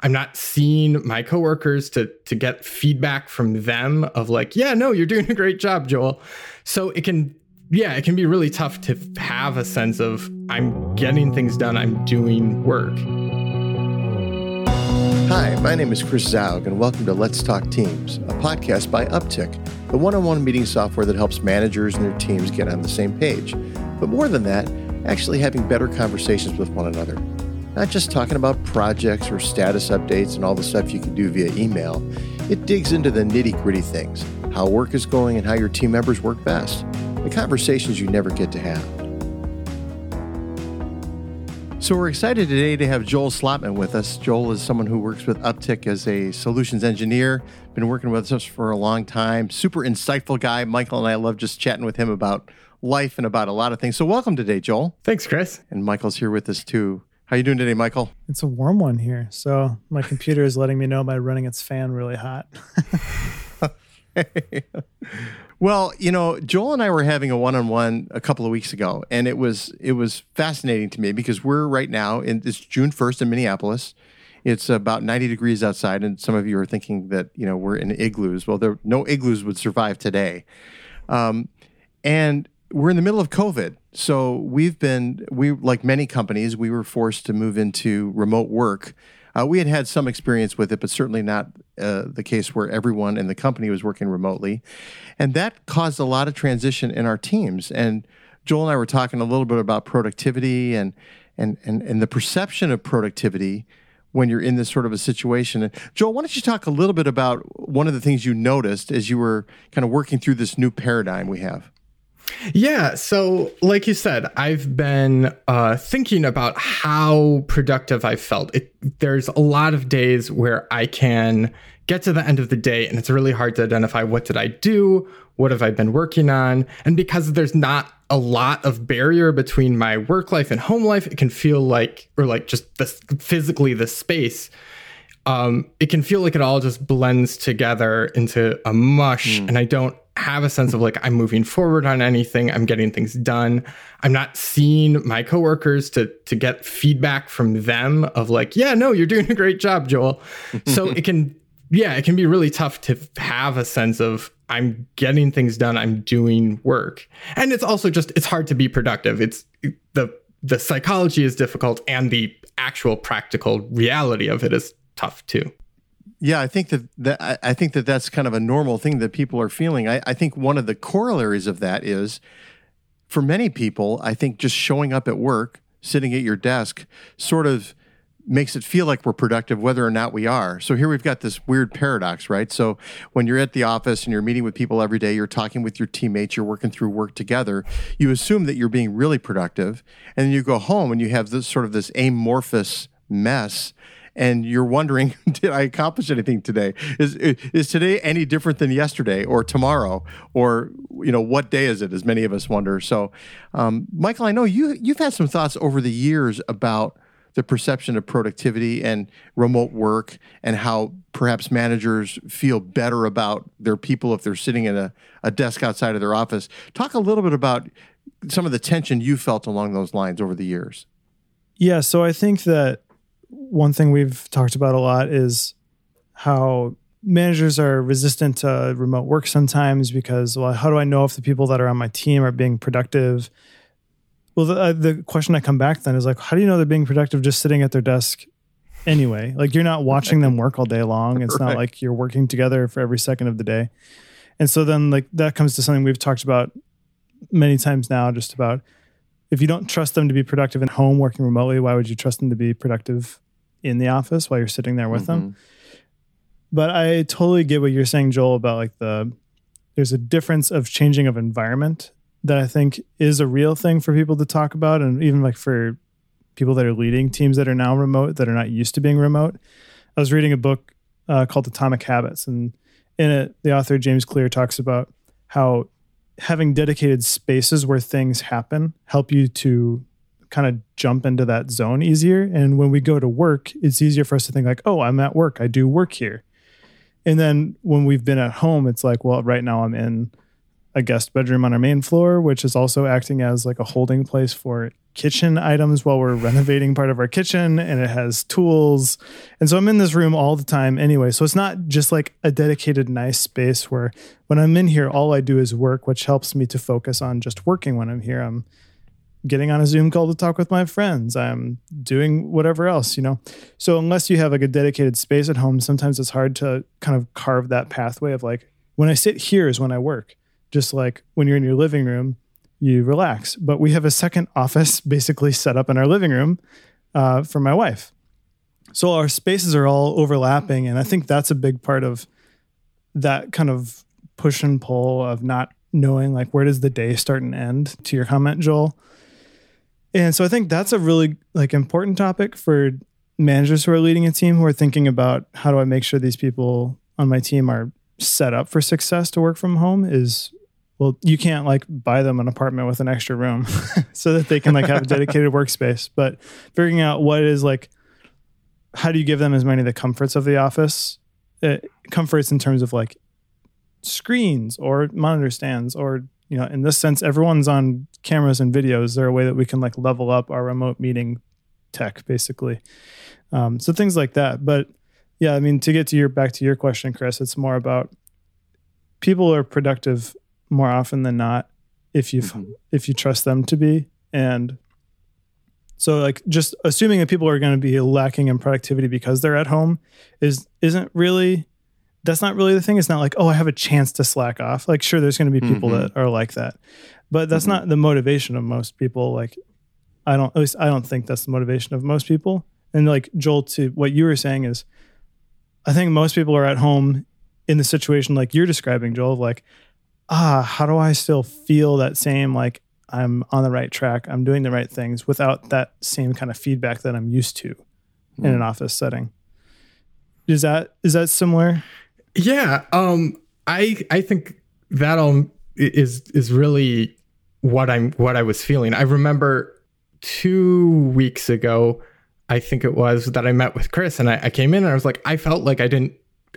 I'm not seeing my coworkers to to get feedback from them of like, yeah, no, you're doing a great job, Joel. So it can yeah, it can be really tough to have a sense of I'm getting things done, I'm doing work. Hi, my name is Chris Zaug, and welcome to Let's Talk Teams, a podcast by Uptick, the one on one meeting software that helps managers and their teams get on the same page. But more than that, actually having better conversations with one another. Not just talking about projects or status updates and all the stuff you can do via email, it digs into the nitty gritty things how work is going and how your team members work best, the conversations you never get to have. So we're excited today to have Joel Slotman with us. Joel is someone who works with Uptick as a solutions engineer. Been working with us for a long time. Super insightful guy. Michael and I love just chatting with him about life and about a lot of things. So welcome today, Joel. Thanks, Chris. And Michael's here with us too. How you doing today, Michael? It's a warm one here. So my computer is letting me know by running its fan really hot. well, you know, Joel and I were having a one-on-one a couple of weeks ago, and it was it was fascinating to me because we're right now in it's June first in Minneapolis. It's about 90 degrees outside, and some of you are thinking that you know we're in igloos. Well, there no igloos would survive today, um, and we're in the middle of COVID. So we've been we like many companies, we were forced to move into remote work uh, we had had some experience with it, but certainly not uh, the case where everyone in the company was working remotely. And that caused a lot of transition in our teams. And Joel and I were talking a little bit about productivity and, and, and, and the perception of productivity when you're in this sort of a situation. And Joel, why don't you talk a little bit about one of the things you noticed as you were kind of working through this new paradigm we have? Yeah. So, like you said, I've been uh, thinking about how productive I felt. It, there's a lot of days where I can get to the end of the day and it's really hard to identify what did I do? What have I been working on? And because there's not a lot of barrier between my work life and home life, it can feel like, or like just the, physically the space um, it can feel like it all just blends together into a mush, mm. and I don't have a sense of like I'm moving forward on anything. I'm getting things done. I'm not seeing my coworkers to to get feedback from them of like, yeah, no, you're doing a great job, Joel. so it can, yeah, it can be really tough to have a sense of I'm getting things done. I'm doing work, and it's also just it's hard to be productive. It's the the psychology is difficult, and the actual practical reality of it is tough too. Yeah, I think that, that I think that that's kind of a normal thing that people are feeling. I, I think one of the corollaries of that is, for many people, I think just showing up at work, sitting at your desk, sort of makes it feel like we're productive whether or not we are. So here we've got this weird paradox, right? So when you're at the office and you're meeting with people every day, you're talking with your teammates, you're working through work together, you assume that you're being really productive. And then you go home and you have this sort of this amorphous mess and you're wondering, did I accomplish anything today? Is is today any different than yesterday or tomorrow or you know what day is it? As many of us wonder. So, um, Michael, I know you you've had some thoughts over the years about the perception of productivity and remote work and how perhaps managers feel better about their people if they're sitting at a, a desk outside of their office. Talk a little bit about some of the tension you felt along those lines over the years. Yeah, so I think that one thing we've talked about a lot is how managers are resistant to remote work sometimes because well how do i know if the people that are on my team are being productive? Well the, uh, the question i come back then is like how do you know they're being productive just sitting at their desk anyway? Like you're not watching them work all day long. It's right. not like you're working together for every second of the day. And so then like that comes to something we've talked about many times now just about if you don't trust them to be productive at home working remotely, why would you trust them to be productive in the office while you're sitting there with mm-hmm. them? But I totally get what you're saying, Joel, about like the there's a difference of changing of environment that I think is a real thing for people to talk about, and even like for people that are leading teams that are now remote that are not used to being remote. I was reading a book uh, called Atomic Habits, and in it, the author James Clear talks about how having dedicated spaces where things happen help you to kind of jump into that zone easier. And when we go to work, it's easier for us to think like, oh, I'm at work. I do work here. And then when we've been at home, it's like, well, right now I'm in a guest bedroom on our main floor, which is also acting as like a holding place for kitchen items while we're renovating part of our kitchen and it has tools. And so I'm in this room all the time anyway. So it's not just like a dedicated nice space where when I'm in here all I do is work, which helps me to focus on just working when I'm here. I'm getting on a Zoom call to talk with my friends. I'm doing whatever else, you know. So unless you have like a dedicated space at home, sometimes it's hard to kind of carve that pathway of like when I sit here is when I work. Just like when you're in your living room, you relax. But we have a second office basically set up in our living room uh, for my wife. So our spaces are all overlapping. And I think that's a big part of that kind of push and pull of not knowing like where does the day start and end to your comment, Joel. And so I think that's a really like important topic for managers who are leading a team who are thinking about how do I make sure these people on my team are set up for success to work from home is well, you can't like buy them an apartment with an extra room so that they can like have a dedicated workspace. But figuring out what is like, how do you give them as many of the comforts of the office? Uh, comforts in terms of like screens or monitor stands, or you know, in this sense, everyone's on cameras and videos. Is there a way that we can like level up our remote meeting tech, basically? Um, so things like that. But yeah, I mean, to get to your back to your question, Chris, it's more about people are productive more often than not if you mm-hmm. if you trust them to be and so like just assuming that people are going to be lacking in productivity because they're at home is isn't really that's not really the thing it's not like oh i have a chance to slack off like sure there's going to be people mm-hmm. that are like that but that's mm-hmm. not the motivation of most people like i don't at least i don't think that's the motivation of most people and like joel to what you were saying is i think most people are at home in the situation like you're describing joel of like ah, how do I still feel that same like I'm on the right track, I'm doing the right things without that same kind of feedback that I'm used to mm. in an hmm. office setting. Is that is that similar? Yeah, um I I think that all is is really what I'm what I was feeling. I remember 2 weeks ago I think it was that I met with Chris and I, I came in and I was like I felt like I didn't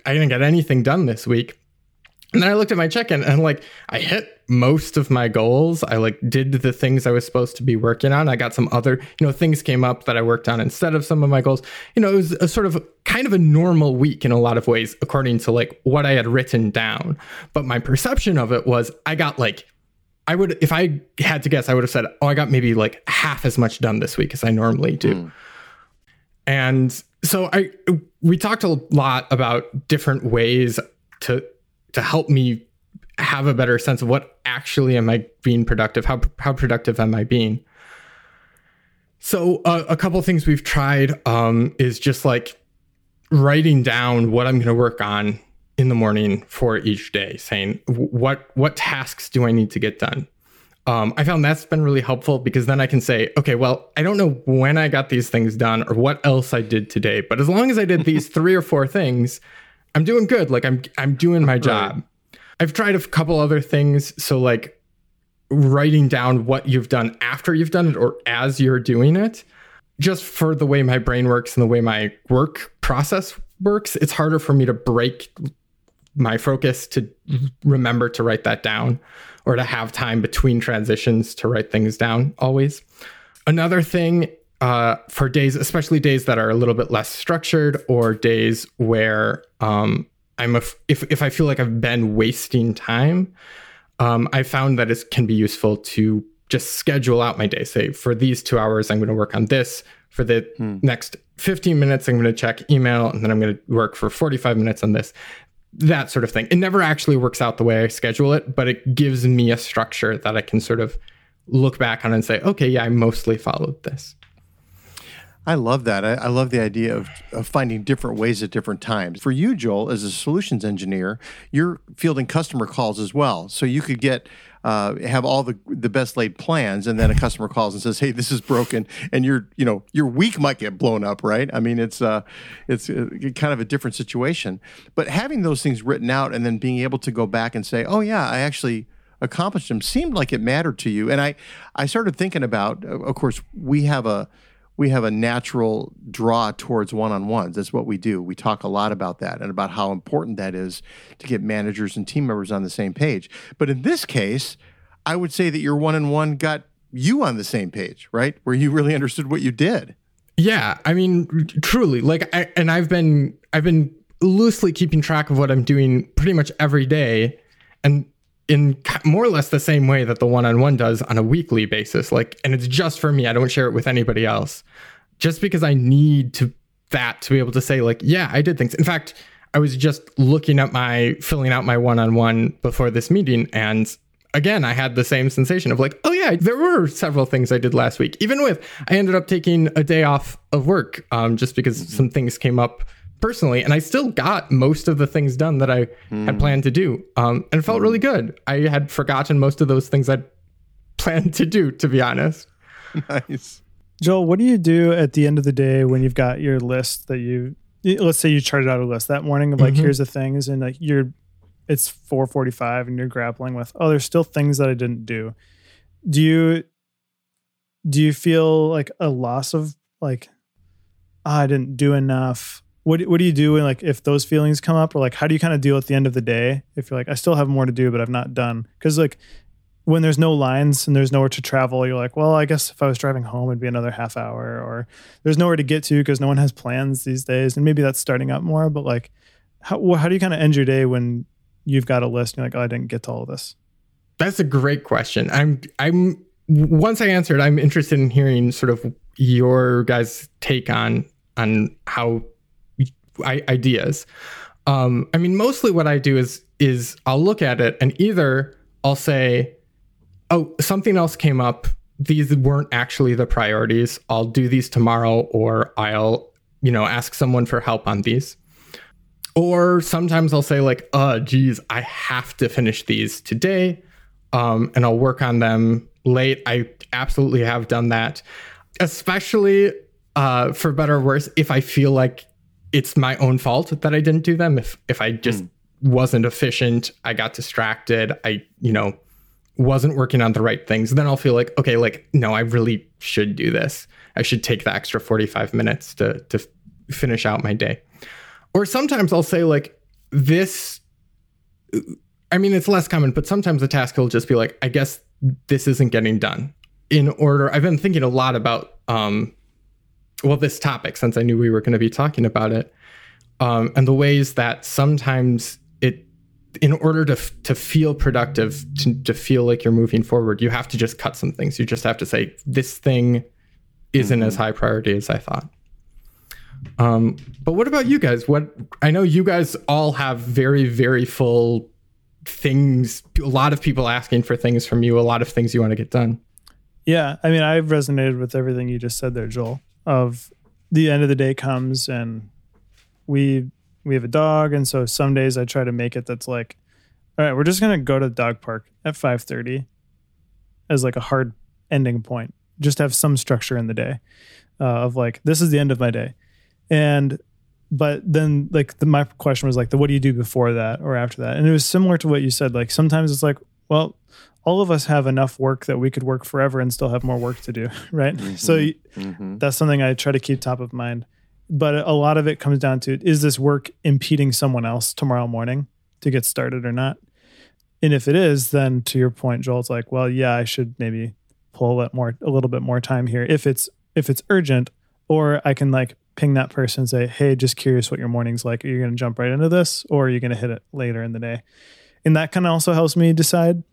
I didn't get anything done this week and then I looked at my check-in and like I hit most of my goals. I like did the things I was supposed to be working on. I got some other, you know, things came up that I worked on instead of some of my goals. You know, it was a sort of kind of a normal week in a lot of ways according to like what I had written down. But my perception of it was I got like I would if I had to guess I would have said, "Oh, I got maybe like half as much done this week as I normally do." Mm. And so I we talked a lot about different ways to to help me have a better sense of what actually am I being productive? How how productive am I being? So uh, a couple things we've tried um, is just like writing down what I'm going to work on in the morning for each day, saying what what tasks do I need to get done. Um, I found that's been really helpful because then I can say, okay, well, I don't know when I got these things done or what else I did today, but as long as I did these three or four things, I'm doing good. Like I'm I'm doing my job. Right. I've tried a couple other things. So like writing down what you've done after you've done it or as you're doing it. Just for the way my brain works and the way my work process works, it's harder for me to break my focus to remember to write that down or to have time between transitions to write things down always. Another thing uh, for days, especially days that are a little bit less structured or days where um, I'm a, if if I feel like I've been wasting time, um, I found that it can be useful to just schedule out my day. Say for these two hours, I'm going to work on this. For the hmm. next 15 minutes, I'm going to check email, and then I'm going to work for 45 minutes on this. That sort of thing. It never actually works out the way I schedule it, but it gives me a structure that I can sort of look back on and say, okay, yeah, I mostly followed this. I love that. I, I love the idea of, of, finding different ways at different times. For you, Joel, as a solutions engineer, you're fielding customer calls as well. So you could get uh, have all the the best laid plans, and then a customer calls and says, "Hey, this is broken," and your you know your week might get blown up, right? I mean, it's uh, it's uh, kind of a different situation. But having those things written out and then being able to go back and say, "Oh yeah, I actually." accomplished them seemed like it mattered to you and i i started thinking about of course we have a we have a natural draw towards one-on-ones. That's what we do. We talk a lot about that and about how important that is to get managers and team members on the same page. But in this case, I would say that your one-on-one got you on the same page, right? Where you really understood what you did. Yeah, I mean, truly, like, I, and I've been, I've been loosely keeping track of what I'm doing pretty much every day, and in more or less the same way that the one-on-one does on a weekly basis. Like, and it's just for me. I don't share it with anybody else, just because I need to that to be able to say, like, yeah, I did things. In fact, I was just looking at my filling out my one-on-one before this meeting, and again, I had the same sensation of like, oh yeah, there were several things I did last week. Even with, I ended up taking a day off of work um, just because mm-hmm. some things came up personally, and I still got most of the things done that I mm. had planned to do, um, and it felt mm. really good. I had forgotten most of those things I'd planned to do, to be honest. Nice. Joel, what do you do at the end of the day when you've got your list that you let's say you charted out a list that morning of like mm-hmm. here's the things and like you're it's 4:45 and you're grappling with oh there's still things that I didn't do. Do you do you feel like a loss of like oh, I didn't do enough? What what do you do when like if those feelings come up or like how do you kind of deal at the end of the day if you're like I still have more to do but I've not done? Cuz like when there's no lines and there's nowhere to travel, you're like, well, I guess if I was driving home, it'd be another half hour, or there's nowhere to get to because no one has plans these days, and maybe that's starting up more. But like, how how do you kind of end your day when you've got a list and you're like, oh, I didn't get to all of this? That's a great question. I'm I'm once I answered, I'm interested in hearing sort of your guys' take on on how ideas. Um, I mean, mostly what I do is is I'll look at it and either I'll say, oh, something else came up. These weren't actually the priorities. I'll do these tomorrow, or I'll you know ask someone for help on these. Or sometimes I'll say like, uh, geez, I have to finish these today. Um, and I'll work on them late. I absolutely have done that, especially uh, for better or worse, if I feel like it's my own fault that I didn't do them. If if I just mm. wasn't efficient, I got distracted, I, you know, wasn't working on the right things, then I'll feel like, okay, like, no, I really should do this. I should take the extra 45 minutes to to finish out my day. Or sometimes I'll say like this I mean it's less common, but sometimes the task will just be like, I guess this isn't getting done. In order, I've been thinking a lot about um well this topic since I knew we were going to be talking about it. Um, and the ways that sometimes it in order to to feel productive to, to feel like you're moving forward you have to just cut some things you just have to say this thing isn't mm-hmm. as high priority as i thought um, but what about you guys? What I know you guys all have very, very full things. A lot of people asking for things from you. A lot of things you want to get done. Yeah, I mean, I've resonated with everything you just said there, Joel. Of the end of the day comes and we we have a dog, and so some days I try to make it that's like, all right, we're just gonna go to the dog park at five thirty as like a hard ending point. Just have some structure in the day uh, of like this is the end of my day. And but then like the, my question was like the what do you do before that or after that? And it was similar to what you said like sometimes it's like well all of us have enough work that we could work forever and still have more work to do right mm-hmm. so mm-hmm. that's something i try to keep top of mind but a lot of it comes down to is this work impeding someone else tomorrow morning to get started or not and if it is then to your point joel it's like well yeah i should maybe pull it more a little bit more time here if it's if it's urgent or i can like ping that person and say, hey, just curious what your morning's like. Are you going to jump right into this or are you going to hit it later in the day? And that kind of also helps me decide.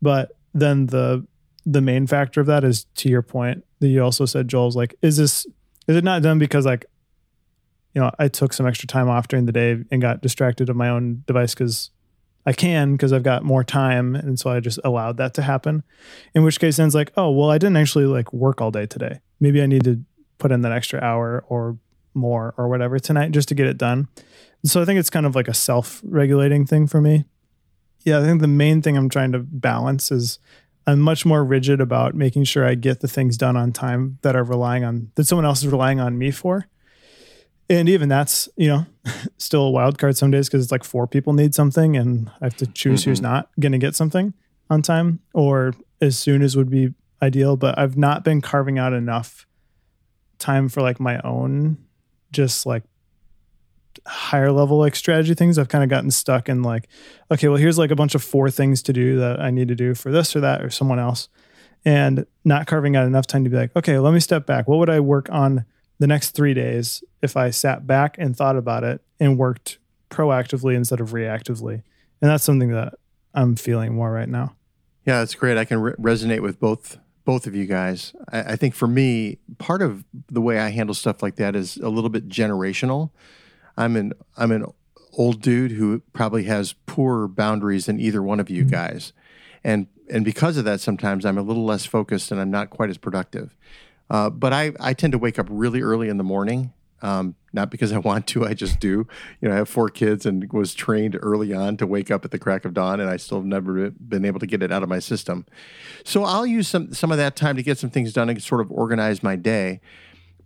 But then the the main factor of that is to your point that you also said, Joel's like, is this is it not done because like, you know, I took some extra time off during the day and got distracted of my own device because I can because I've got more time, and so I just allowed that to happen. In which case, then it's like, oh well, I didn't actually like work all day today. Maybe I need to put in that extra hour or more or whatever tonight just to get it done. So I think it's kind of like a self regulating thing for me. Yeah, I think the main thing I'm trying to balance is I'm much more rigid about making sure I get the things done on time that are relying on that someone else is relying on me for. And even that's, you know, still a wild card some days because it's like four people need something and I have to choose mm-hmm. who's not going to get something on time or as soon as would be ideal. But I've not been carving out enough time for like my own just like higher level like strategy things i've kind of gotten stuck in like okay well here's like a bunch of four things to do that i need to do for this or that or someone else and not carving out enough time to be like okay let me step back. What would i work on the next three days if i sat back and thought about it and worked proactively instead of reactively? And that's something that i'm feeling more right now. Yeah that's great. I can re- resonate with both both of you guys. I, I think for me part of the way i handle stuff like that is a little bit generational I'm an I'm an old dude who probably has poorer boundaries than either one of you Mm-hmm. guys, and and because of that, sometimes I'm a little less focused and I'm not quite as productive. Uh, but I I tend to wake up really early in the morning. Um, not because I want to, I just do. You know, I have four kids and was trained early on to wake up at the crack of dawn, and I still have never been able to get it out of my system. So I'll use some some of that time to get some things done and sort of organize my day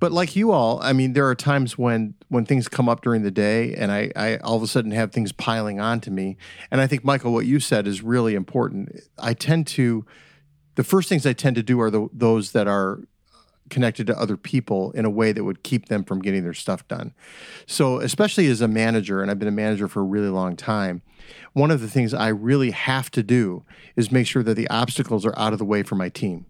but like you all, I mean, there are times when when things come up during the day, and I, I all of a sudden have things piling on to me. And I think Michael, what you said is really important. I tend to, the first things I tend to do are the, those that are uh, connected to other people in a way that would keep them from getting their stuff done. So, especially as a manager, and I've been a manager for a really long time, one of the things I really have to do is make sure that the obstacles are out of the way for my team.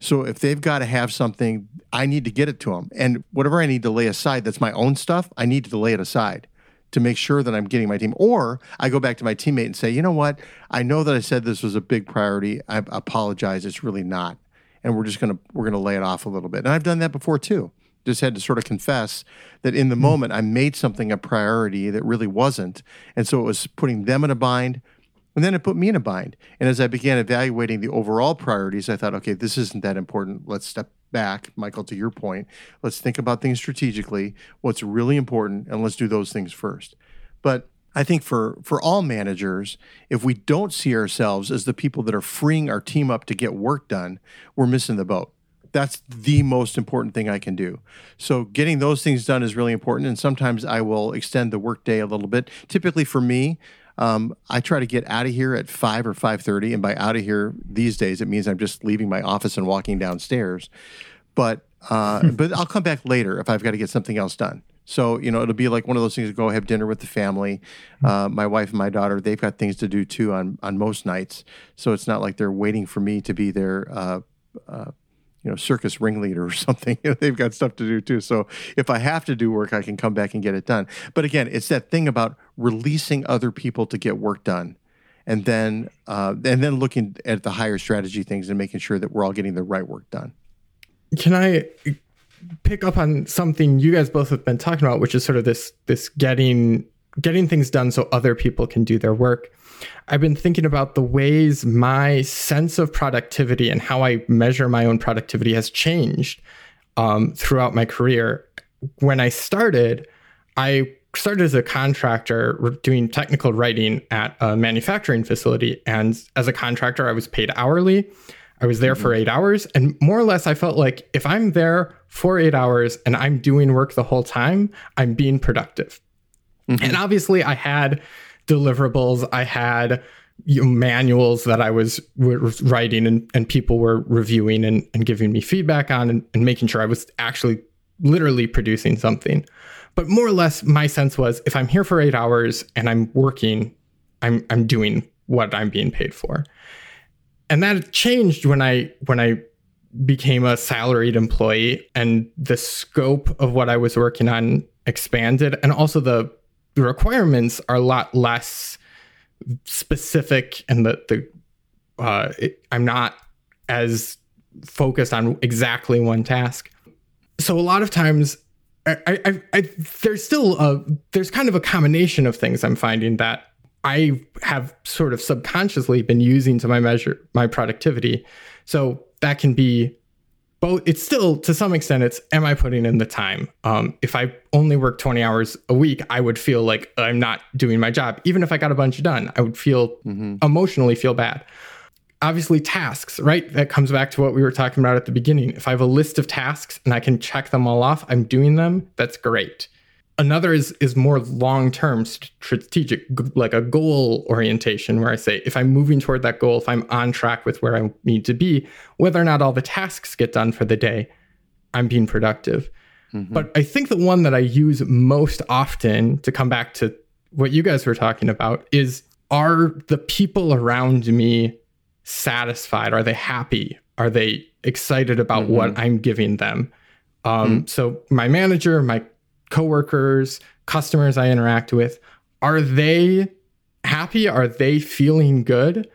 So if they've got to have something, I need to get it to them. And whatever I need to lay aside that's my own stuff, I need to lay it aside to make sure that I'm getting my team. Or I go back to my teammate and say, you know what? I know that I said this was a big priority. I apologize. It's really not. And we're just gonna we're gonna lay it off a little bit. And I've done that before too. Just had to sort of confess that in the hmm. moment I made something a priority that really wasn't. And so it was putting them in a bind, and then it put me in a bind. And as I began evaluating the overall priorities, I thought, okay, this isn't that important. Let's step back, Michael, to your point. Let's think about things strategically, what's really important, and let's do those things first. But I think for for all managers, if we don't see ourselves as the people that are freeing our team up to get work done, we're missing the boat. That's the most important thing I can do. So getting those things done is really important. And sometimes I will extend the workday a little bit. Typically for me, um, I try to get out of here at five or five thirty, and by out of here these days, it means I'm just leaving my office and walking downstairs. But uh, but I'll come back later if I've got to get something else done. So you know, it'll be like one of those things. To go have dinner with the family. Uh, my wife and my daughter, they've got things to do too on on most nights. So it's not like they're waiting for me to be their uh, uh, you know circus ringleader or something. they've got stuff to do too. So if I have to do work, I can come back and get it done. But again, it's that thing about releasing other people to get work done. And then, uh, and then looking at the higher strategy things and making sure that we're all getting the right work done. Can I pick up on something you guys both have been talking about, which is sort of this this getting getting things done so other people can do their work. I've been thinking about the ways my sense of productivity and how I measure my own productivity has changed um, throughout my career. When I started, I started as a contractor doing technical writing at a manufacturing facility. And as a contractor, I was paid hourly. I was there mm-hmm. for eight hours. And more or less, I felt like if I'm there for eight hours and I'm doing work the whole time, I'm being productive. Mm-hmm. And obviously, I had deliverables, I had you know, manuals that I was, writing and, and people were reviewing and, and giving me feedback on and, and making sure I was actually literally producing something. But more or less, my sense was if I'm here for eight hours and I'm working, I'm I'm doing what I'm being paid for. And that changed when I when I became a salaried employee and the scope of what I was working on expanded and also the the requirements are a lot less specific and the the uh, it, I'm not as focused on exactly one task. So a lot of times I, I, I, there's still a there's kind of a combination of things I'm finding that I have sort of subconsciously been using to my measure my productivity. So that can be both. It's still to some extent it's am I putting in the time? Um, if I only work 20 hours a week, I would feel like I'm not doing my job. Even if I got a bunch done, I would feel mm-hmm. emotionally feel bad obviously tasks, right? That comes back to what we were talking about at the beginning. If I have a list of tasks and I can check them all off, I'm doing them, that's great. Another is is more long-term strategic like a goal orientation where I say if I'm moving toward that goal, if I'm on track with where I need to be, whether or not all the tasks get done for the day, I'm being productive. Mm-hmm. But I think the one that I use most often to come back to what you guys were talking about is are the people around me satisfied? Are they happy? Are they excited about what I'm giving them? Um, So, my manager, my coworkers, customers I interact with, are they happy? Are they feeling good?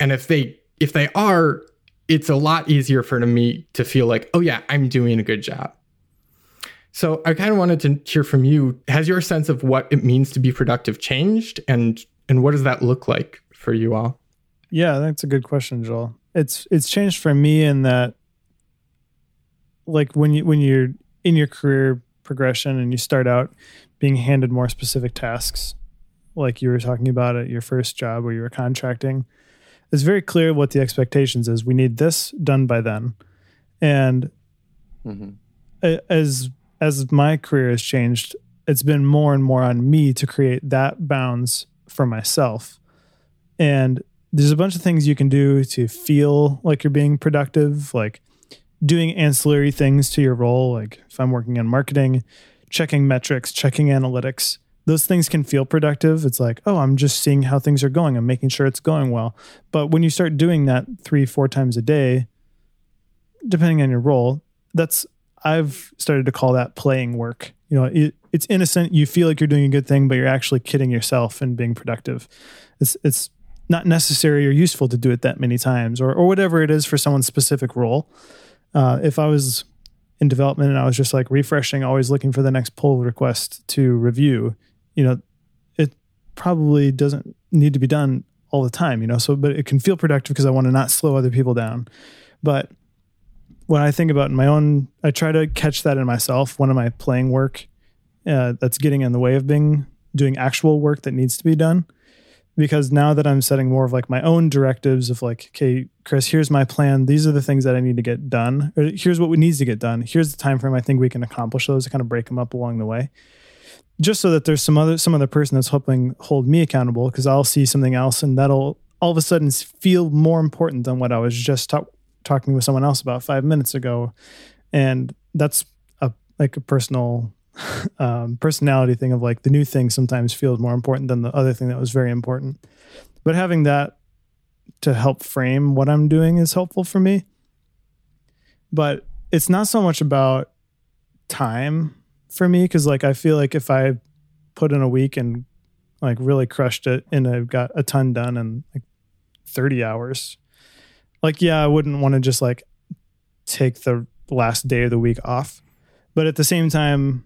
And if they if they are, it's a lot easier for me to feel like, oh yeah, I'm doing a good job. So I kind of wanted to hear from you. Has your sense of what it means to be productive changed, and and what does that look like for you all? Yeah, that's a good question, Joel. It's it's changed for me in that like when you when you're in your career progression and you start out being handed more specific tasks, like you were talking about at your first job where you were contracting, it's very clear what the expectations is. We need this done by then. And mm-hmm. a- as as my career has changed, it's been more and more on me to create that bounds for myself. And there's a bunch of things you can do to feel like you're being productive, like doing ancillary things to your role. Like if I'm working on marketing, checking metrics, checking analytics, those things can feel productive. It's like, oh, I'm just seeing how things are going. I'm making sure it's going well. But when you start doing that three, four times a day, depending on your role, that's I've started to call that playing work. You know, it, it's innocent. You feel like you're doing a good thing, but you're actually kidding yourself and being productive. It's it's not necessary or useful to do it that many times, or or whatever it is for someone's specific role. Uh, if I was in development and I was just like refreshing, always looking for the next pull request to review, you know, it probably doesn't need to be done all the time, you know. So, but it can feel productive because I want to not slow other people down. But when I think about my own, I try to catch that in myself. One of my playing work uh, that's getting in the way of being doing actual work that needs to be done. Because now that I'm setting more of like my own directives of like, okay, Chris, here's my plan. These are the things that I need to get done. Or here's what we needs to get done. Here's the time frame I think we can accomplish those. To kind of break them up along the way, just so that there's some other some other person that's helping hold me accountable. Because I'll see something else, and that'll all of a sudden feel more important than what I was just talk, talking with someone else about five minutes ago, and that's a like a personal um, personality thing of like the new thing sometimes feels more important than the other thing that was very important. But having that to help frame what I'm doing is helpful for me. But it's not so much about time for me because like I feel like if I put in a week and like really crushed it and I've got a ton done in like 30 hours, like yeah, I wouldn't want to just like take the last day of the week off. But at the same time,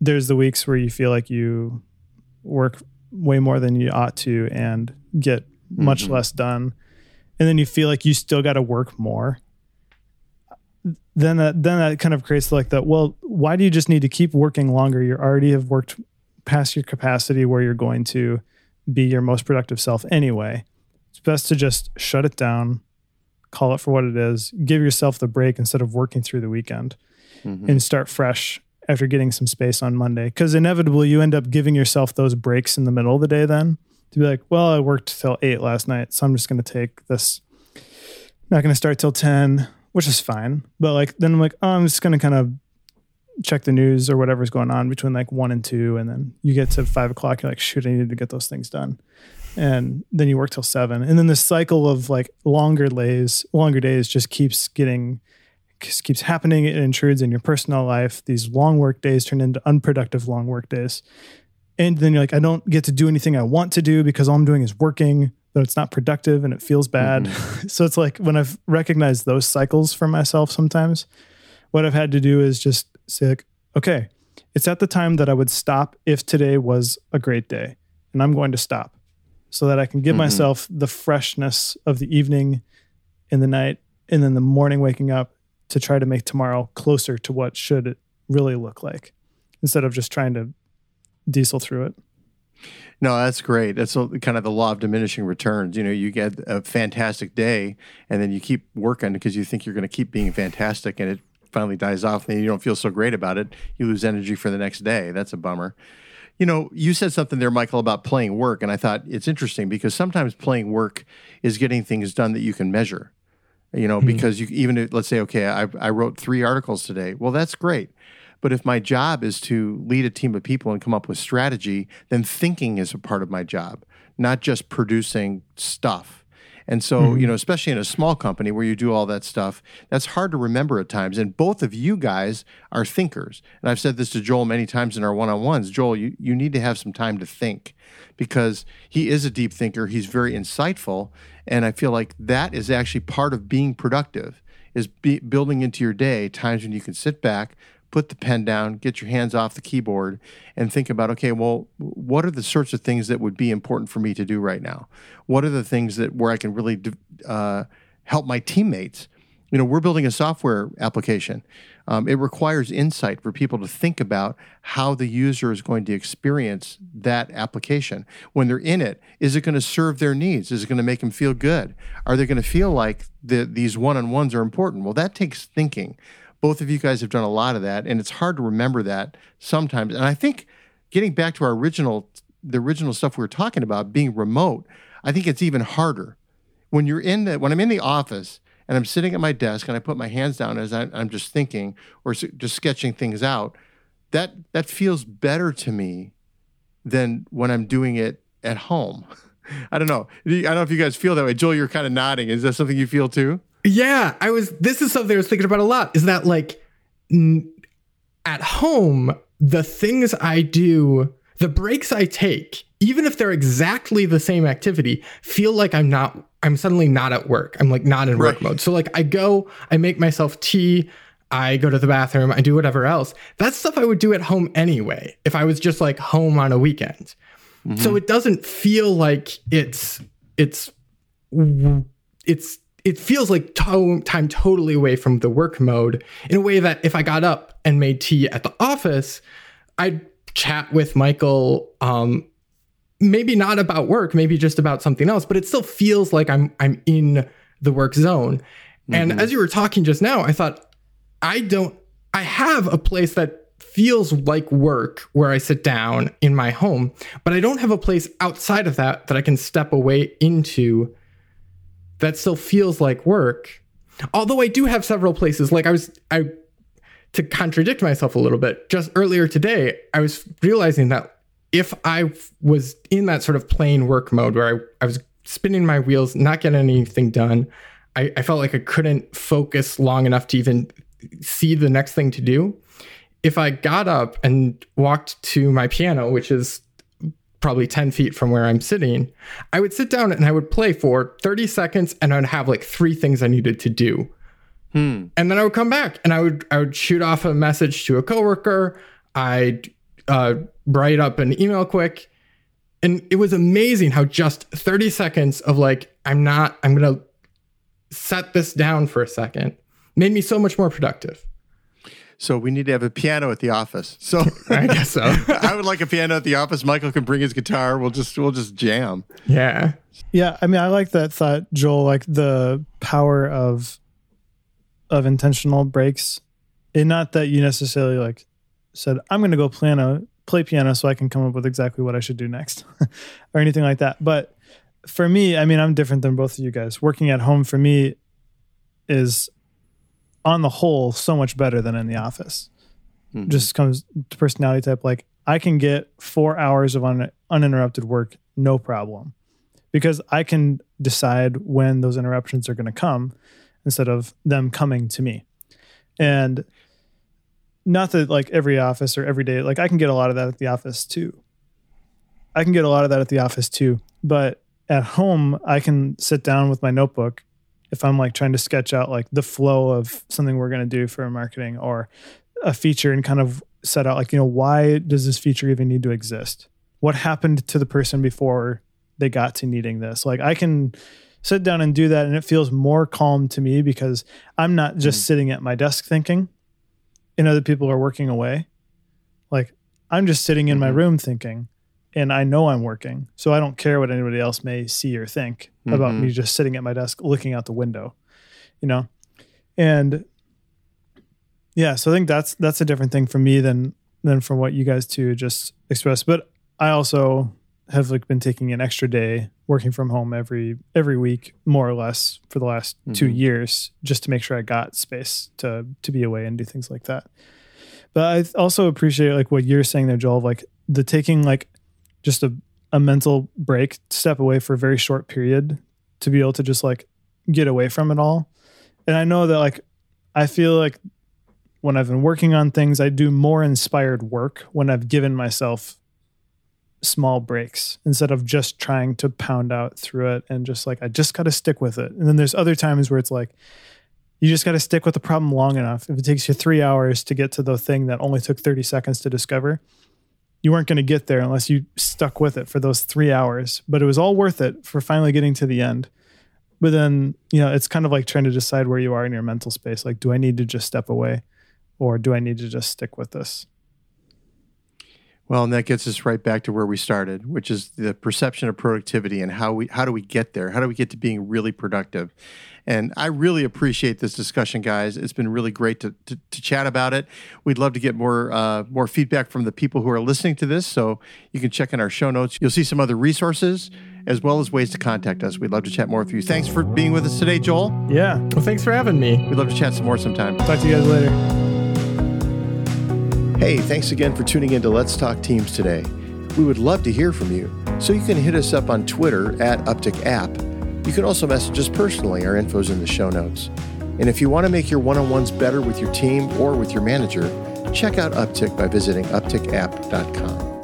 there's the weeks where you feel like you work way more than you ought to and get much mm-hmm. less done. And then you feel like you still got to work more. Then that then that kind of creates like that. Well, why do you just need to keep working longer? You already have worked past your capacity where you're going to be your most productive self anyway. It's best to just shut it down, call it for what it is, give yourself the break instead of working through the weekend mm-hmm. and start fresh after getting some space on Monday. Because inevitably you end up giving yourself those breaks in the middle of the day then to be like, well, I worked till eight last night, so I'm just going to take this. Not going to start till 10, which is fine. But like, then I'm like, oh, I'm just going to kind of check the news or whatever's going on between like one and two. And then you get to five o'clock, you're like, shoot, I need to get those things done. And then you work till seven. And then the cycle of like longer days, longer days just keeps getting keeps happening. It intrudes in your personal life. These long work days turn into unproductive long work days. And then you're like, I don't get to do anything I want to do because all I'm doing is working, but it's not productive and it feels bad. Mm-hmm. so it's like when I've recognized those cycles for myself sometimes, what I've had to do is just say, like, okay, it's at the time that I would stop if today was a great day. And I'm going to stop so that I can give mm-hmm. myself the freshness of the evening in the night and then the morning waking up to try to make tomorrow closer to what should it really look like instead of just trying to diesel through it. No, that's great. That's a- kind of the law of diminishing returns. You know, you get a fantastic day, and then you keep working because you think you're going to keep being fantastic, and it finally dies off, and you don't feel so great about it. You lose energy for the next day. That's a bummer. You know, you said something there, Michael, about playing work, and I thought it's interesting because sometimes playing work is getting things done that you can measure. You know, hmm. because you even if, let's say, okay, I, I wrote three articles today. Well, that's great. But if my job is to lead a team of people and come up with strategy, then thinking is a part of my job, not just producing stuff. And so, Mm-hmm. you know, especially in a small company where you do all that stuff, that's hard to remember at times. And both of you guys are thinkers. And I've said this to Joel many times in our one on ones. Joel, you, you need to have some time to think because he is a deep thinker. He's very insightful. And I feel like that is actually part of being productive is be, building into your day times when you can sit back, put the pen down, get your hands off the keyboard, and think about okay, well, what are the sorts of things that would be important for me to do right now? What are the things that where I can really uh, help my teammates? You know, we're building a software application. Um, it requires insight for people to think about how the user is going to experience that application. When they're in it, is it going to serve their needs? Is it going to make them feel good? Are they going to feel like the, these one on ones are important? Well, that takes thinking. Both of you guys have done a lot of that, and it's hard to remember that sometimes. And I think getting back to our original, the original stuff we were talking about being remote, I think it's even harder when you're in the when I'm in the office and I'm sitting at my desk and I put my hands down as I, I'm just thinking or just sketching things out. That that feels better to me than when I'm doing it at home. I don't know. I don't know if you guys feel that way. Joel, you're kind of nodding. Is that something you feel too? Yeah, I was. This is something I was thinking about a lot. Is that like n- at home, the things I do, the breaks I take, even if they're exactly the same activity, feel like I'm not. I'm suddenly not at work. I'm like not in work Right. mode. So like I go, I make myself tea. I go to the bathroom. I do whatever else. That's stuff I would do at home anyway. If I was just like home on a weekend. So mm-hmm. it doesn't feel like it's it's it's it feels like to- time totally away from the work mode in a way that if I got up and made tea at the office, I'd chat with Michael. Um, maybe not about work, maybe just about something else, but it still feels like I'm I'm in the work zone. And as you were talking just now, I thought I don't I have a place that feels like work where I sit down in my home, but I don't have a place outside of that that I can step away into that still feels like work. Although I do have several places like I was I to contradict myself a little bit, just earlier today, I was realizing that if I was in that sort of playing work mode where I, I was spinning my wheels, not getting anything done, I, I felt like I couldn't focus long enough to even see the next thing to do. If I got up and walked to my piano, which is probably 10 feet from where I'm sitting, I would sit down and I would play for 30 seconds and I'd have like three things I needed to do. And then I would come back and I would I would shoot off a message to a coworker. I'd uh, write up an email quick, and it was amazing how just 30 seconds of like I'm not I'm gonna set this down for a second made me so much more productive. So we need to have a piano at the office. So I guess so. I would like a piano at the office. Michael can bring his guitar. We'll just we'll just jam. yeah. Yeah, I mean, I like that thought, Joel. Like the power of of intentional breaks, and not that you necessarily like said, "I'm going to go piano, play piano, so I can come up with exactly what I should do next," or anything like that. But for me, I mean, I'm different than both of you guys. Working at home for me is, on the whole, so much better than in the office. Hmm. Just comes to personality type. Like I can get four hours of un- uninterrupted work, no problem because I can decide when those interruptions are going to come instead of them coming to me. And not that like every office or every day, like I can get a lot of that at the office too. I can get a lot of that at the office too. But at home, I can sit down with my notebook if I'm like trying to sketch out like the flow of something we're going to do for a marketing or a feature and kind of set out like, you know, why does this feature even need to exist? What happened to the person before they got to needing this. Like I can sit down and do that and it feels more calm to me because I'm not just mm-hmm. sitting at my desk thinking and other people are working away. Like I'm just sitting in my mm-hmm. room thinking and I know I'm working. So I don't care what anybody else may see or think about me just sitting at my desk looking out the window, you know? And yeah, so I think that's that's a different thing for me than than from what you guys two just expressed. But I also have like been taking an extra day working from home every every week more or less for the last mm-hmm. 2 years just to make sure I got space to to be away and do things like that. But I also appreciate like what you're saying there Joel like the taking like just a a mental break, step away for a very short period to be able to just like get away from it all. And I know that like I feel like when I've been working on things, I do more inspired work when I've given myself small breaks instead of just trying to pound out through it and just like I just got to stick with it. And then there's other times where it's like you just got to stick with the problem long enough. If it takes you 3 hours to get to the thing that only took 30 seconds to discover, you weren't going to get there unless you stuck with it for those 3 hours, but it was all worth it for finally getting to the end. But then, you know, it's kind of like trying to decide where you are in your mental space. Like do I need to just step away or do I need to just stick with this? Well, and that gets us right back to where we started, which is the perception of productivity and how we how do we get there? How do we get to being really productive? And I really appreciate this discussion, guys. It's been really great to, to, to chat about it. We'd love to get more uh, more feedback from the people who are listening to this. So you can check in our show notes. You'll see some other resources as well as ways to contact us. We'd love to chat more with you. Thanks for being with us today, Joel. Yeah. Well, thanks for having me. We'd love to chat some more sometime. Talk to you guys later. Hey, thanks again for tuning in to Let's Talk Teams today. We would love to hear from you, so you can hit us up on Twitter at Uptick App. You can also message us personally. Our info's in the show notes. And if you want to make your one on ones better with your team or with your manager, check out Uptick by visiting uptickapp.com.